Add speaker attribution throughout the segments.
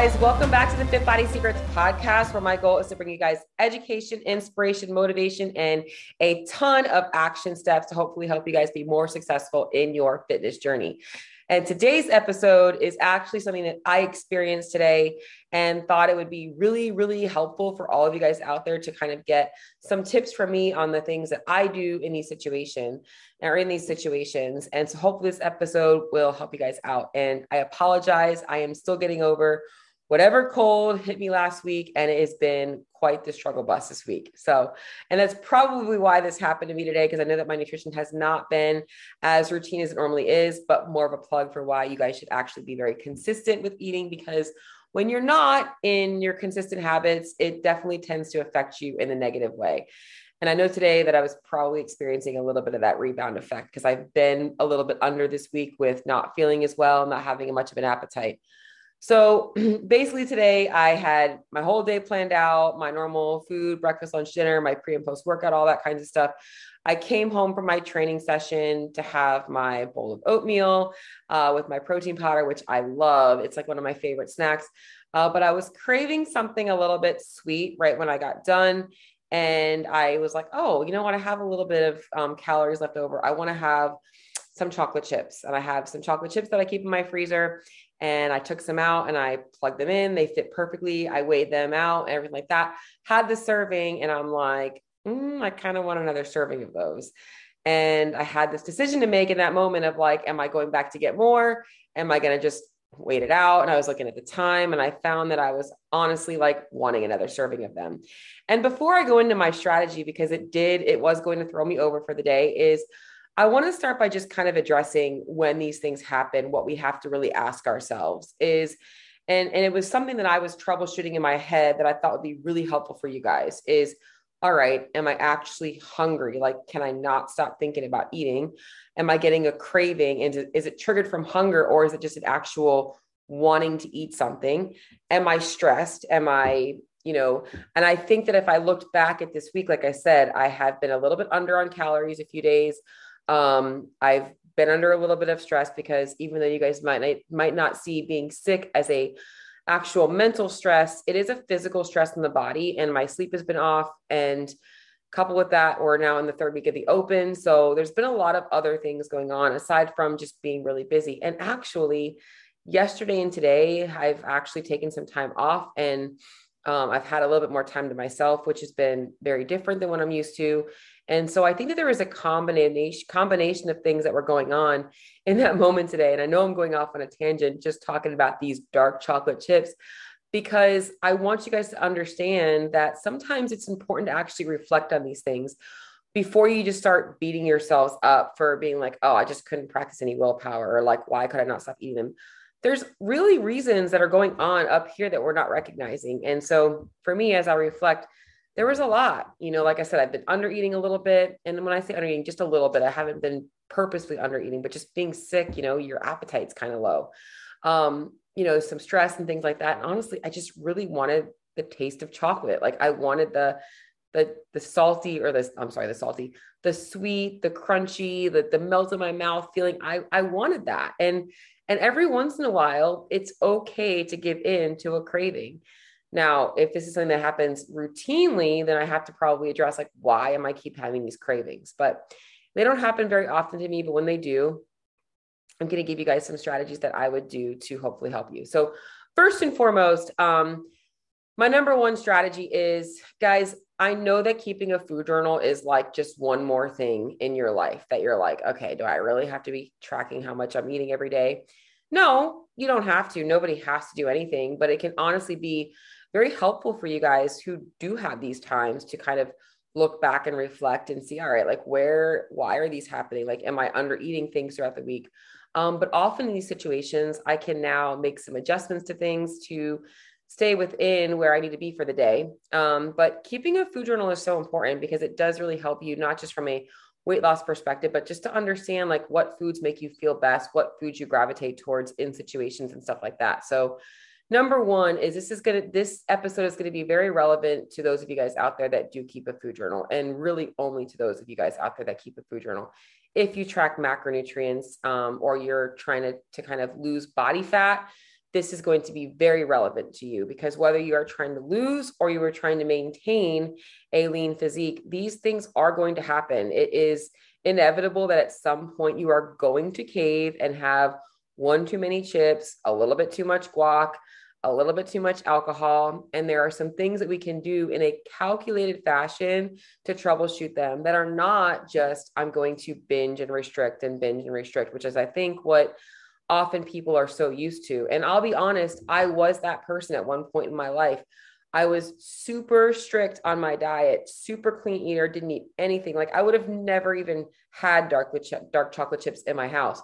Speaker 1: guys, welcome back to the Fit Body Secrets podcast, where my goal is to bring you guys education, inspiration, motivation, and a ton of action steps to hopefully help you guys be more successful in your fitness journey. And today's episode is actually something that I experienced today and thought it would be really, really helpful for all of you guys out there to kind of get some tips from me on the things that I do in these situations or in these situations. And so hopefully this episode will help you guys out. And I apologize. I am still getting over whatever cold hit me last week and it has been quite the struggle bus this week so and that's probably why this happened to me today because i know that my nutrition has not been as routine as it normally is but more of a plug for why you guys should actually be very consistent with eating because when you're not in your consistent habits it definitely tends to affect you in a negative way and I know today that I was probably experiencing a little bit of that rebound effect because I've been a little bit under this week with not feeling as well, not having much of an appetite. So basically, today I had my whole day planned out my normal food, breakfast, lunch, dinner, my pre and post workout, all that kinds of stuff. I came home from my training session to have my bowl of oatmeal uh, with my protein powder, which I love. It's like one of my favorite snacks. Uh, but I was craving something a little bit sweet right when I got done. And I was like, oh, you know what? I have a little bit of um, calories left over. I want to have some chocolate chips. And I have some chocolate chips that I keep in my freezer and I took some out and I plugged them in. They fit perfectly. I weighed them out everything like that. Had the serving, and I'm like, mm, I kind of want another serving of those. And I had this decision to make in that moment of like, am I going back to get more? Am I going to just wait it out? And I was looking at the time and I found that I was honestly like wanting another serving of them. And before I go into my strategy, because it did, it was going to throw me over for the day, is I want to start by just kind of addressing when these things happen, what we have to really ask ourselves is, and, and it was something that I was troubleshooting in my head that I thought would be really helpful for you guys is, all right, am I actually hungry? Like, can I not stop thinking about eating? Am I getting a craving? And is it triggered from hunger or is it just an actual wanting to eat something? Am I stressed? Am I, you know, and I think that if I looked back at this week, like I said, I have been a little bit under on calories a few days. Um, I've been under a little bit of stress because even though you guys might not, might not see being sick as a actual mental stress, it is a physical stress in the body, and my sleep has been off. And coupled with that, we're now in the third week of the open, so there's been a lot of other things going on aside from just being really busy. And actually, yesterday and today, I've actually taken some time off and um, I've had a little bit more time to myself, which has been very different than what I'm used to. And so I think that there was a combination combination of things that were going on in that moment today. And I know I'm going off on a tangent just talking about these dark chocolate chips because I want you guys to understand that sometimes it's important to actually reflect on these things before you just start beating yourselves up for being like, oh, I just couldn't practice any willpower or like, why could I not stop eating them? There's really reasons that are going on up here that we're not recognizing. And so for me, as I reflect, there was a lot. You know, like I said, I've been under eating a little bit. And when I say under eating, just a little bit, I haven't been purposely under eating, but just being sick, you know, your appetite's kind of low. Um, you know, some stress and things like that. And honestly, I just really wanted the taste of chocolate. Like I wanted the the the salty or the I'm sorry, the salty, the sweet, the crunchy, the the melt in my mouth feeling. I I wanted that. And and every once in a while, it's okay to give in to a craving. Now, if this is something that happens routinely, then I have to probably address like, why am I keep having these cravings? But they don't happen very often to me, but when they do, I'm going to give you guys some strategies that I would do to hopefully help you. So, first and foremost, um, my number one strategy is guys, I know that keeping a food journal is like just one more thing in your life that you're like, okay, do I really have to be tracking how much I'm eating every day? No, you don't have to. Nobody has to do anything, but it can honestly be very helpful for you guys who do have these times to kind of look back and reflect and see all right like where why are these happening? Like am i under eating things throughout the week? Um, but often in these situations i can now make some adjustments to things to stay within where i need to be for the day. Um, but keeping a food journal is so important because it does really help you not just from a weight loss perspective but just to understand like what foods make you feel best what foods you gravitate towards in situations and stuff like that. So number one is this is going to this episode is going to be very relevant to those of you guys out there that do keep a food journal and really only to those of you guys out there that keep a food journal if you track macronutrients um, or you're trying to, to kind of lose body fat this is going to be very relevant to you because whether you are trying to lose or you are trying to maintain a lean physique, these things are going to happen. It is inevitable that at some point you are going to cave and have one too many chips, a little bit too much guac, a little bit too much alcohol. And there are some things that we can do in a calculated fashion to troubleshoot them that are not just, I'm going to binge and restrict and binge and restrict, which is, I think, what often people are so used to. And I'll be honest, I was that person at one point in my life. I was super strict on my diet, super clean eater, didn't eat anything. Like I would have never even had dark dark chocolate chips in my house.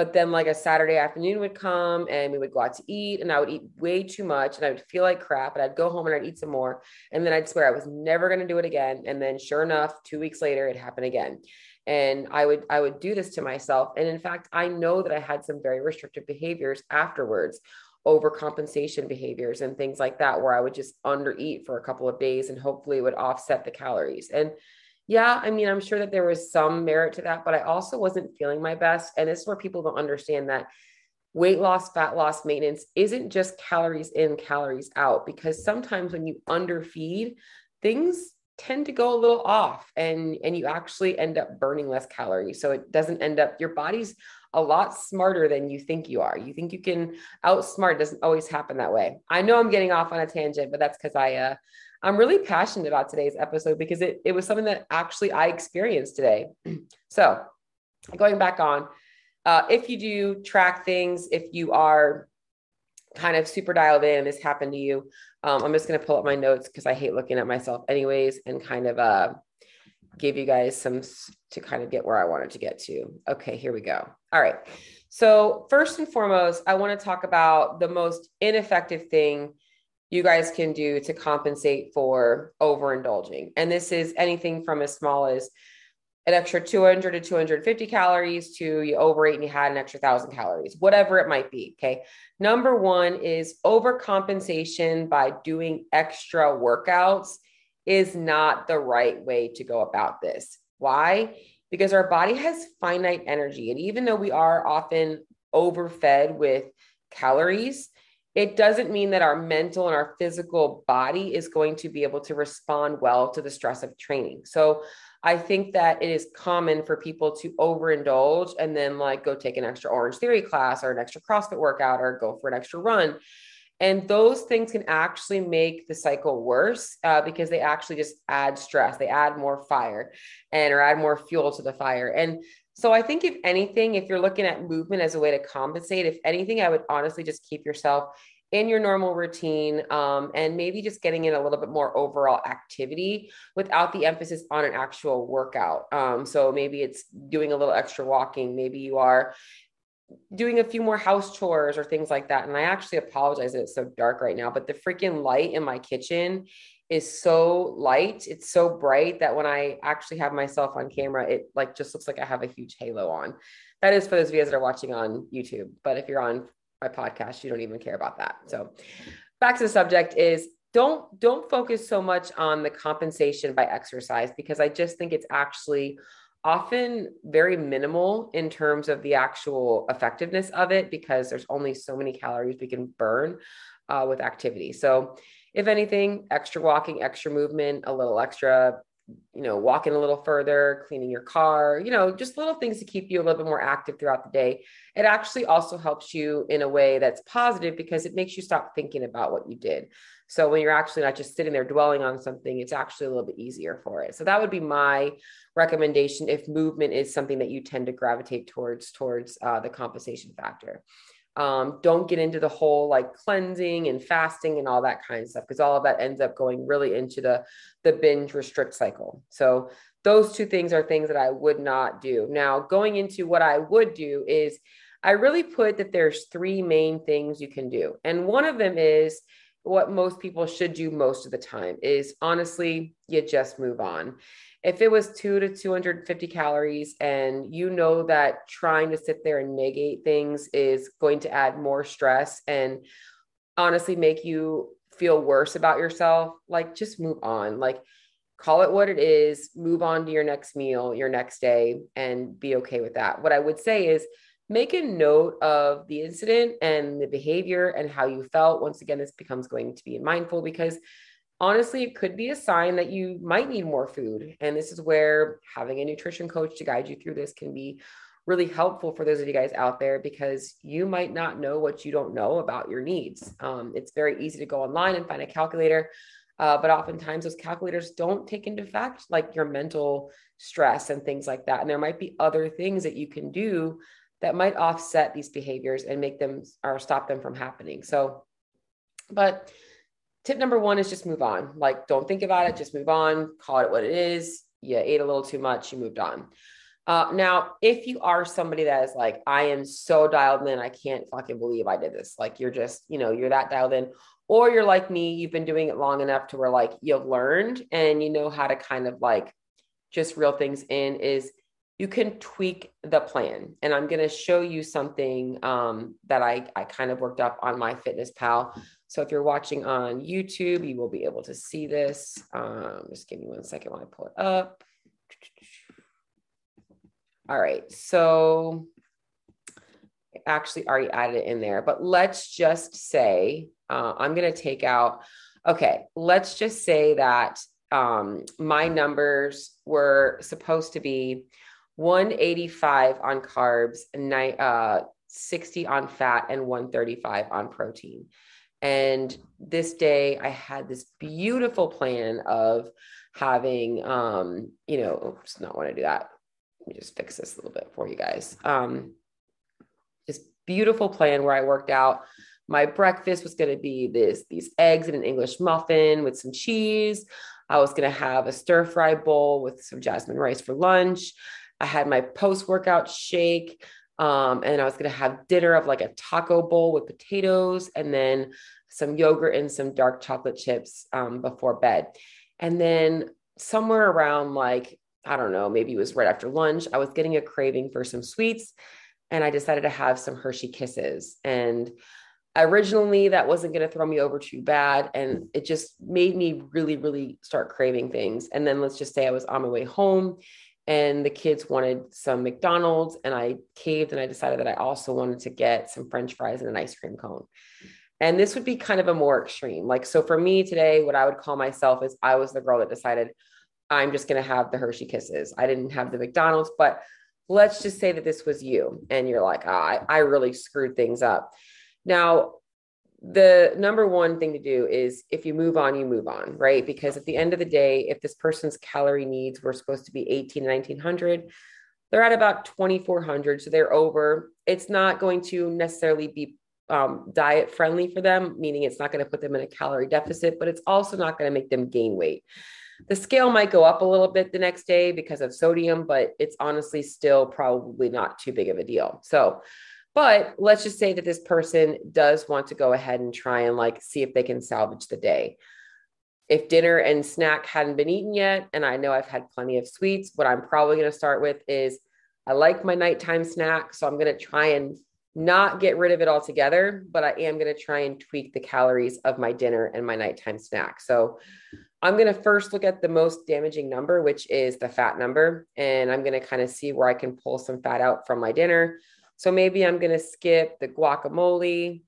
Speaker 1: But then like a Saturday afternoon would come and we would go out to eat and I would eat way too much and I would feel like crap and I'd go home and I'd eat some more. And then I'd swear I was never going to do it again. And then sure enough 2 weeks later it happened again. And i would i would do this to myself. And in fact i know that i had some very restrictive behaviors afterwards overcompensation behaviors and things like that where i would just undereat for a couple of days and hopefully it would offset the calories. And yeah i mean i'm sure that there was some merit to that but i also wasn't feeling my best and this is where people don't understand that weight loss fat loss maintenance isn't just calories in calories out because sometimes when you underfeed things tend to go a little off and and you actually end up burning less calories. So it doesn't end up your body's a lot smarter than you think you are. You think you can outsmart doesn't always happen that way. I know i'm getting off on a tangent but that's because i uh i'm really passionate about today's episode because it, it was something that actually i experienced today so going back on uh, if you do track things if you are kind of super dialed in this happened to you um, I'm just going to pull up my notes because I hate looking at myself anyways and kind of uh, give you guys some to kind of get where I wanted to get to. Okay, here we go. All right. So, first and foremost, I want to talk about the most ineffective thing you guys can do to compensate for overindulging. And this is anything from as small as an extra 200 to 250 calories to you overate and you had an extra thousand calories, whatever it might be. Okay. Number one is overcompensation by doing extra workouts is not the right way to go about this. Why? Because our body has finite energy. And even though we are often overfed with calories, it doesn't mean that our mental and our physical body is going to be able to respond well to the stress of training. So, I think that it is common for people to overindulge and then like go take an extra Orange Theory class or an extra CrossFit workout or go for an extra run. And those things can actually make the cycle worse uh, because they actually just add stress. They add more fire and or add more fuel to the fire. And so I think if anything, if you're looking at movement as a way to compensate, if anything, I would honestly just keep yourself in your normal routine um, and maybe just getting in a little bit more overall activity without the emphasis on an actual workout. Um, so maybe it's doing a little extra walking. Maybe you are doing a few more house chores or things like that. And I actually apologize that it's so dark right now, but the freaking light in my kitchen is so light. It's so bright that when I actually have myself on camera, it like just looks like I have a huge halo on. That is for those of you that are watching on YouTube. But if you're on my podcast, you don't even care about that. So back to the subject is don't don't focus so much on the compensation by exercise because I just think it's actually often very minimal in terms of the actual effectiveness of it because there's only so many calories we can burn uh, with activity. So if anything, extra walking, extra movement, a little extra you know, walking a little further, cleaning your car, you know, just little things to keep you a little bit more active throughout the day. It actually also helps you in a way that's positive because it makes you stop thinking about what you did. So when you're actually not just sitting there dwelling on something, it's actually a little bit easier for it. So that would be my recommendation if movement is something that you tend to gravitate towards towards uh, the compensation factor. Um, don't get into the whole like cleansing and fasting and all that kind of stuff because all of that ends up going really into the the binge restrict cycle. So those two things are things that I would not do. Now, going into what I would do is I really put that there's three main things you can do. And one of them is what most people should do most of the time is honestly, you just move on if it was two to 250 calories and you know that trying to sit there and negate things is going to add more stress and honestly make you feel worse about yourself, like just move on. Like call it what it is, move on to your next meal, your next day, and be okay with that. What I would say is make a note of the incident and the behavior and how you felt. Once again, this becomes going to be mindful because honestly, it could be a sign that you might need more food. And this is where having a nutrition coach to guide you through this can be really helpful for those of you guys out there because you might not know what you don't know about your needs. Um, it's very easy to go online and find a calculator. Uh, but oftentimes those calculators don't take into fact like your mental stress and things like that. And there might be other things that you can do that might offset these behaviors and make them or stop them from happening. So, but tip number one is just move on. Like, don't think about it, just move on, call it what it is. You ate a little too much, you moved on. Uh, now, if you are somebody that is like, I am so dialed in, I can't fucking believe I did this. Like, you're just, you know, you're that dialed in, or you're like me, you've been doing it long enough to where like you've learned and you know how to kind of like just reel things in is you can tweak the plan. And I'm going to show you something um, that I, I kind of worked up on MyFitnessPal. So if you're watching on YouTube, you will be able to see this. Um, just give me one second while I pull it up. All right. So actually already added it in there, but let's just say uh, I'm going to take out, okay, let's just say that um, my numbers were supposed to be 185 on carbs, ni- uh, 60 on fat, and 135 on protein. And this day, I had this beautiful plan of having, um, you know, just not want to do that. Let me just fix this a little bit for you guys. Um, this beautiful plan where I worked out. My breakfast was going to be this these eggs and an English muffin with some cheese. I was going to have a stir fry bowl with some jasmine rice for lunch. I had my post workout shake. Um, and I was going to have dinner of like a taco bowl with potatoes and then some yogurt and some dark chocolate chips um, before bed. And then somewhere around like, I don't know, maybe it was right after lunch, I was getting a craving for some sweets and I decided to have some Hershey kisses. And originally that wasn't going to throw me over too bad. And it just made me really, really start craving things. And then let's just say I was on my way home and the kids wanted some McDonald's and I caved and I decided that I also wanted to get some french fries and an ice cream cone. And this would be kind of a more extreme. Like so for me today what I would call myself is I was the girl that decided I'm just going to have the Hershey kisses. I didn't have the McDonald's, but let's just say that this was you and you're like, oh, I, I really screwed things up. Now, the number one thing to do is if you move on, you move on, right? Because at the end of the day, if this person's calorie needs were supposed to be 18, 1900, they're at about 2400. So they're over. It's not going to necessarily be um, diet friendly for them, meaning it's not going to put them in a calorie deficit, but it's also not going to make them gain weight. The scale might go up a little bit the next day because of sodium, but it's honestly still probably not too big of a deal. So, but let's just say that this person does want to go ahead and try and like see if they can salvage the day. If dinner and snack hadn't been eaten yet, and I know I've had plenty of sweets, what I'm probably going to start with is I like my nighttime snack. So I'm going to try and not get rid of it altogether, but I am going to try and tweak the calories of my dinner and my nighttime snack. So I'm going to first look at the most damaging number, which is the fat number. And I'm going to kind of see where I can pull some fat out from my dinner. So maybe I'm going to skip the guacamole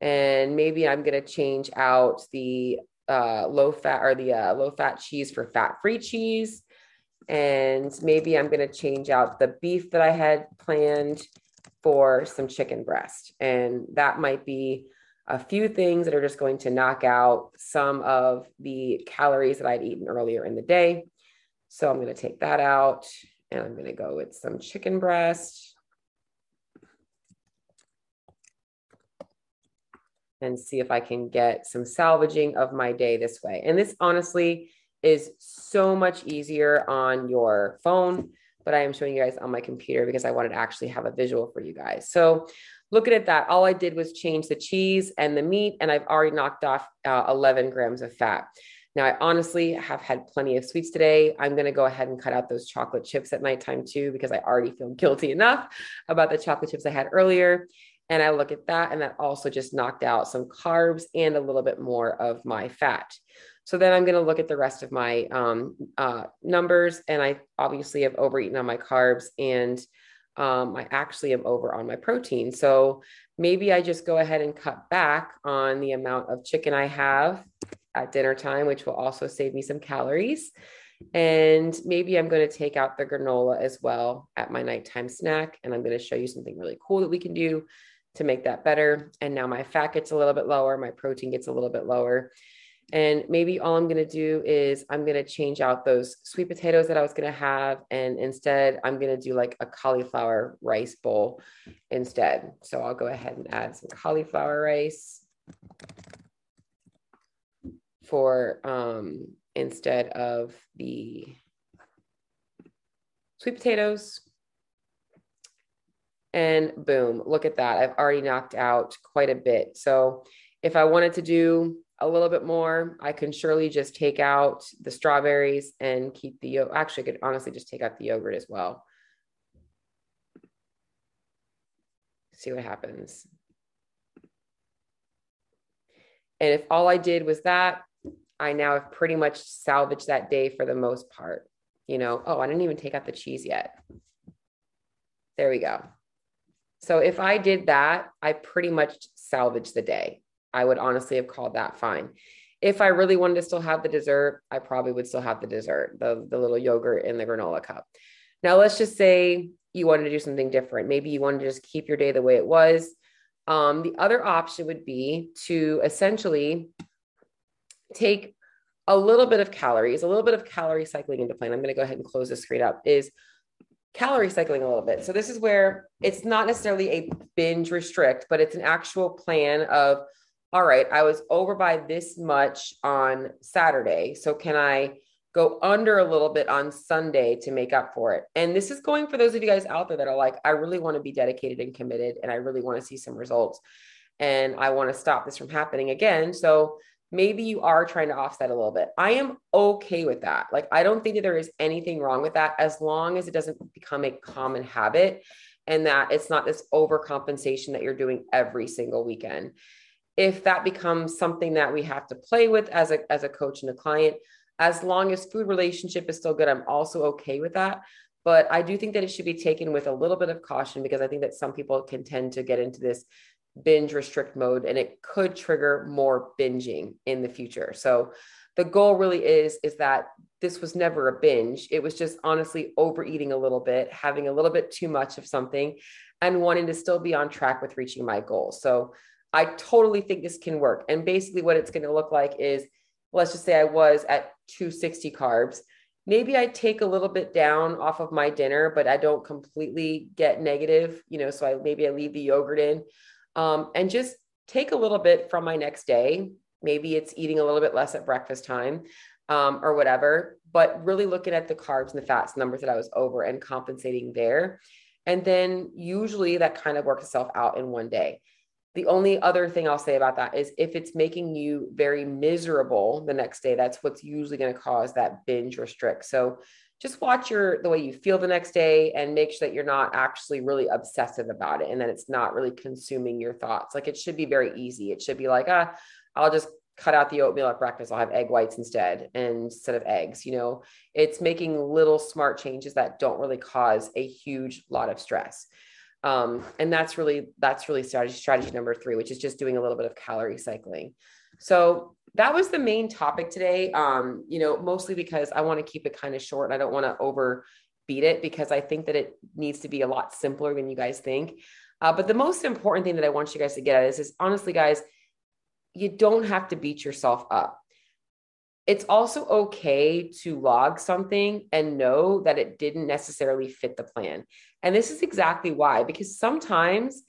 Speaker 1: and maybe I'm going to change out the uh, low fat or the uh, low fat cheese for fat free cheese. And maybe I'm going to change out the beef that I had planned for some chicken breast. And that might be a few things that are just going to knock out some of the calories that I'd eaten earlier in the day. So I'm going to take that out and I'm going to go with some chicken breast. And see if I can get some salvaging of my day this way. And this honestly is so much easier on your phone, but I am showing you guys on my computer because I wanted to actually have a visual for you guys. So looking at that, all I did was change the cheese and the meat, and I've already knocked off uh, 11 grams of fat. Now, I honestly have had plenty of sweets today. I'm going to go ahead and cut out those chocolate chips at nighttime too, because I already feel guilty enough about the chocolate chips I had earlier. And I look at that, and that also just knocked out some carbs and a little bit more of my fat. So then I'm going to look at the rest of my um, uh, numbers, and I obviously have overeaten on my carbs and um, I actually am over on my protein. So maybe I just go ahead and cut back on the amount of chicken I have at dinner time, which will also save me some calories. And maybe I'm going to take out the granola as well at my nighttime snack. And I'm going to show you something really cool that we can do to make that better. And now my fat gets a little bit lower, my protein gets a little bit lower. And maybe all I'm going to do is I'm going to change out those sweet potatoes that I was going to have. And instead, I'm going to do like a cauliflower rice bowl instead. So I'll go ahead and add some cauliflower rice for um, instead of the sweet potatoes. And boom, look at that. I've already knocked out quite a bit. So if I wanted to do a little bit more, I can surely just take out the strawberries and keep the yogurt. Actually, I could honestly just take out the yogurt as well. See what happens. And if all I did was that, I now have pretty much salvaged that day for the most part. You know, oh, I didn't even take out the cheese yet. There we go. So if I did that, I pretty much salvaged the day. I would honestly have called that fine. If I really wanted to still have the dessert, I probably would still have the dessert, the, the little yogurt in the granola cup. Now, let's just say you wanted to do something different. Maybe you wanted to just keep your day the way it was. Um, the other option would be to essentially take a little bit of calories, a little bit of calorie cycling into plan. I'm going to go ahead and close the screen up. Is calorie cycling a little bit. So this is where it's not necessarily a binge restrict, but it's an actual plan of all right, I was over by this much on Saturday. So can I go under a little bit on Sunday to make up for it? And this is going for those of you guys out there that are like, I really want to be dedicated and committed and I really want to see some results and I want to stop this from happening again. So maybe you are trying to offset a little bit. I am okay with that. Like, I don't think that there is anything wrong with that as long as it doesn't become a common habit and that it's not this overcompensation that you're doing every single weekend. If that becomes something that we have to play with as a, as a coach and a client, as long as food relationship is still good, I'm also okay with that. But I do think that it should be taken with a little bit of caution because I think that some people can tend to get into this binge restrict mode and it could trigger more binging in the future. So the goal really is is that this was never a binge. It was just honestly overeating a little bit, having a little bit too much of something and wanting to still be on track with reaching my goal. So I totally think this can work. And basically what it's going to look like is let's just say I was at 260 carbs. Maybe I take a little bit down off of my dinner, but I don't completely get negative, you know, so I maybe I leave the yogurt in um, and just take a little bit from my next day. Maybe it's eating a little bit less at breakfast time um, or whatever, but really looking at the carbs and the fats numbers that I was over and compensating there. And then usually that kind of works itself out in one day. The only other thing I'll say about that is if it's making you very miserable the next day, that's what's usually going to cause that binge restrict. So just watch your the way you feel the next day and make sure that you're not actually really obsessive about it and that it's not really consuming your thoughts. Like it should be very easy. It should be like ah i'll just cut out the oatmeal at breakfast. I'll have egg whites instead instead of eggs you know? It's making little smart changes that don't really cause a huge lot of stress. Um, and that's really that's really strategy strategy number three which is just doing a little bit of calorie cycling so that was the main topic today. Um, you know, mostly because I want to keep it kind of short I don't want to overbeat it because I think that it needs to be a lot simpler than you guys think. Uh, but the most important thing that I want you guys to get at is, is honestly, guys, you don't have to beat yourself up. It's also okay to log something and know that it didn't necessarily fit the plan. And this is exactly why, because sometimes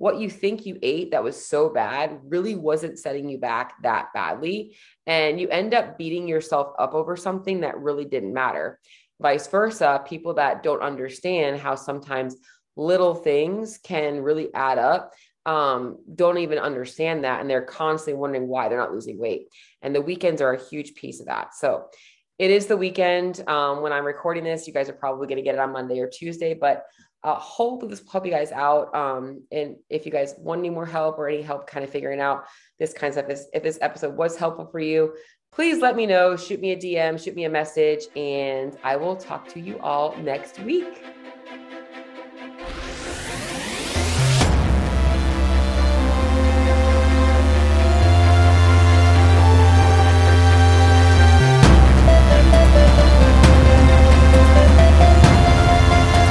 Speaker 1: what you think you ate that was so bad really wasn't setting you back that badly. And you end up beating yourself up over something that really didn't matter. Vice versa, people that don't understand how sometimes little things can really add up um, don't even understand that. And they're constantly wondering why they're not losing weight. And the weekends are a huge piece of that. So it is the weekend. Um, when I'm recording this, you guys are probably going to get it on Monday or Tuesday, but uh, hopefully this will help you guys out. Um, and if you guys want any more help or any help kind of figuring out this kind of stuff, if this episode was helpful for you, please let me know. Shoot me a DM, shoot me a message, and I will talk to you all next week.